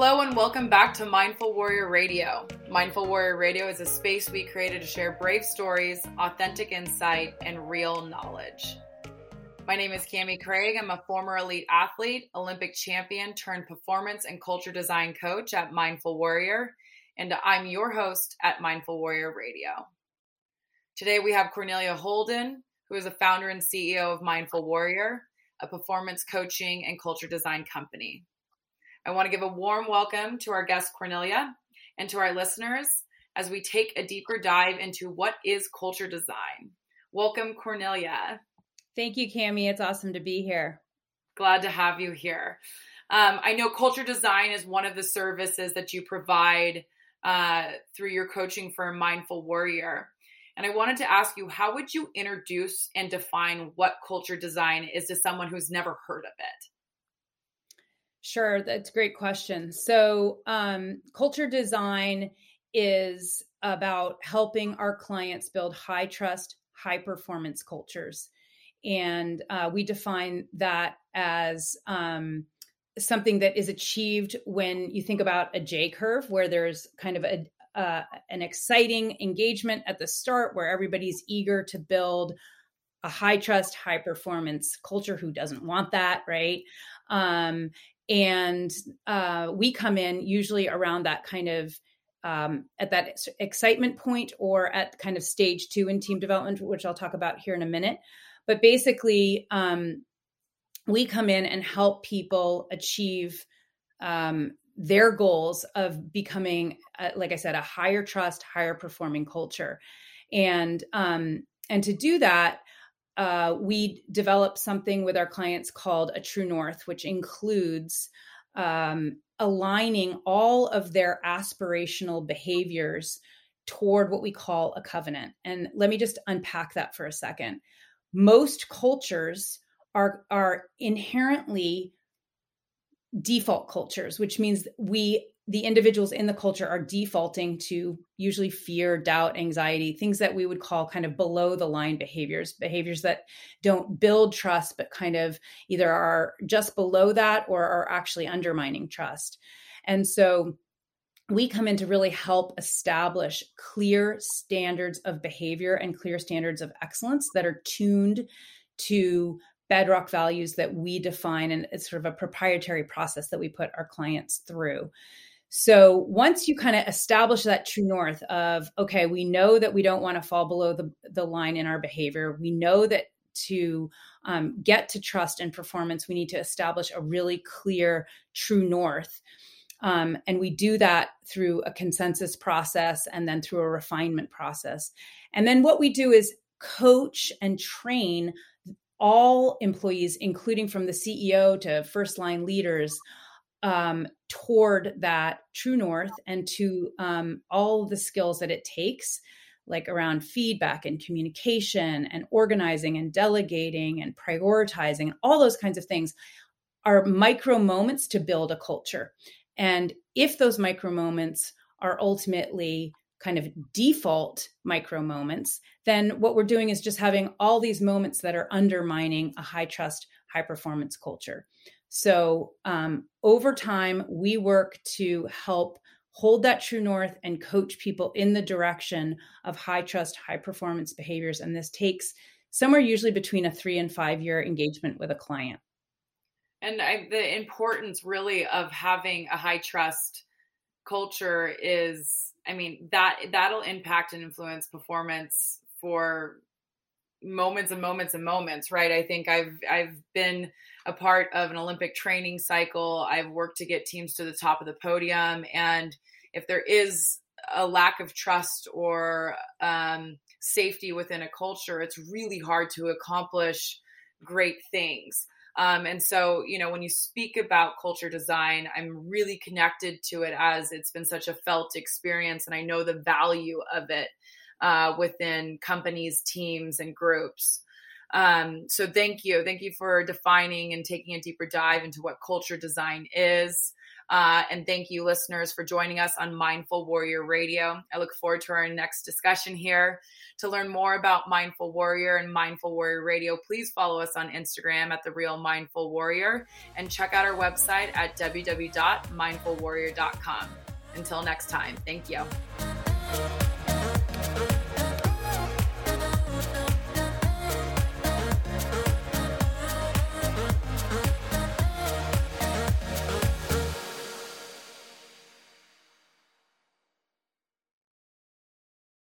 Hello and welcome back to Mindful Warrior Radio. Mindful Warrior Radio is a space we created to share brave stories, authentic insight, and real knowledge. My name is Kami Craig. I'm a former elite athlete, Olympic champion turned performance and culture design coach at Mindful Warrior, and I'm your host at Mindful Warrior Radio. Today we have Cornelia Holden, who is a founder and CEO of Mindful Warrior, a performance coaching and culture design company. I want to give a warm welcome to our guest, Cornelia, and to our listeners as we take a deeper dive into what is culture design. Welcome, Cornelia. Thank you, Kami. It's awesome to be here. Glad to have you here. Um, I know culture design is one of the services that you provide uh, through your coaching firm, Mindful Warrior. And I wanted to ask you, how would you introduce and define what culture design is to someone who's never heard of it? Sure, that's a great question. So, um, culture design is about helping our clients build high trust, high performance cultures. And uh, we define that as um, something that is achieved when you think about a J curve, where there's kind of a, uh, an exciting engagement at the start where everybody's eager to build a high trust, high performance culture. Who doesn't want that, right? Um, and uh, we come in usually around that kind of um, at that excitement point or at kind of stage two in team development which i'll talk about here in a minute. But basically um, we come in and help people achieve um, their goals of becoming uh, like i said a higher trust higher performing culture. And um, and to do that uh, we develop something with our clients called a True North, which includes um, aligning all of their aspirational behaviors toward what we call a covenant. And let me just unpack that for a second. Most cultures are are inherently default cultures, which means we the individuals in the culture are defaulting to usually fear, doubt, anxiety, things that we would call kind of below the line behaviors, behaviors that don't build trust, but kind of either are just below that or are actually undermining trust. And so we come in to really help establish clear standards of behavior and clear standards of excellence that are tuned to bedrock values that we define and it's sort of a proprietary process that we put our clients through so once you kind of establish that true north of, okay, we know that we don't want to fall below the, the line in our behavior. We know that to um, get to trust and performance, we need to establish a really clear true north. Um, and we do that through a consensus process and then through a refinement process. And then what we do is coach and train all employees, including from the CEO to first line leaders, um, toward that true north and to um, all the skills that it takes like around feedback and communication and organizing and delegating and prioritizing all those kinds of things are micro moments to build a culture. And if those micro moments are ultimately kind of default micro moments then what we're doing is just having all these moments that are undermining a high trust high performance culture so um, over time, we work to help hold that true north and coach people in the direction of high trust, high performance behaviors. And this takes somewhere usually between a three and five year engagement with a client. And I, the importance really of having a high trust culture is, I mean, that that'll impact and influence performance for moments and moments and moments, right? I think I've I've been a part of an Olympic training cycle. I've worked to get teams to the top of the podium, and if there is a lack of trust or um, safety within a culture, it's really hard to accomplish great things. Um, and so, you know, when you speak about culture design, I'm really connected to it as it's been such a felt experience, and I know the value of it uh, within companies, teams, and groups. Um, so thank you. Thank you for defining and taking a deeper dive into what culture design is. Uh, and thank you, listeners, for joining us on Mindful Warrior Radio. I look forward to our next discussion here. To learn more about Mindful Warrior and Mindful Warrior Radio, please follow us on Instagram at The Real Mindful Warrior and check out our website at www.mindfulwarrior.com. Until next time, thank you.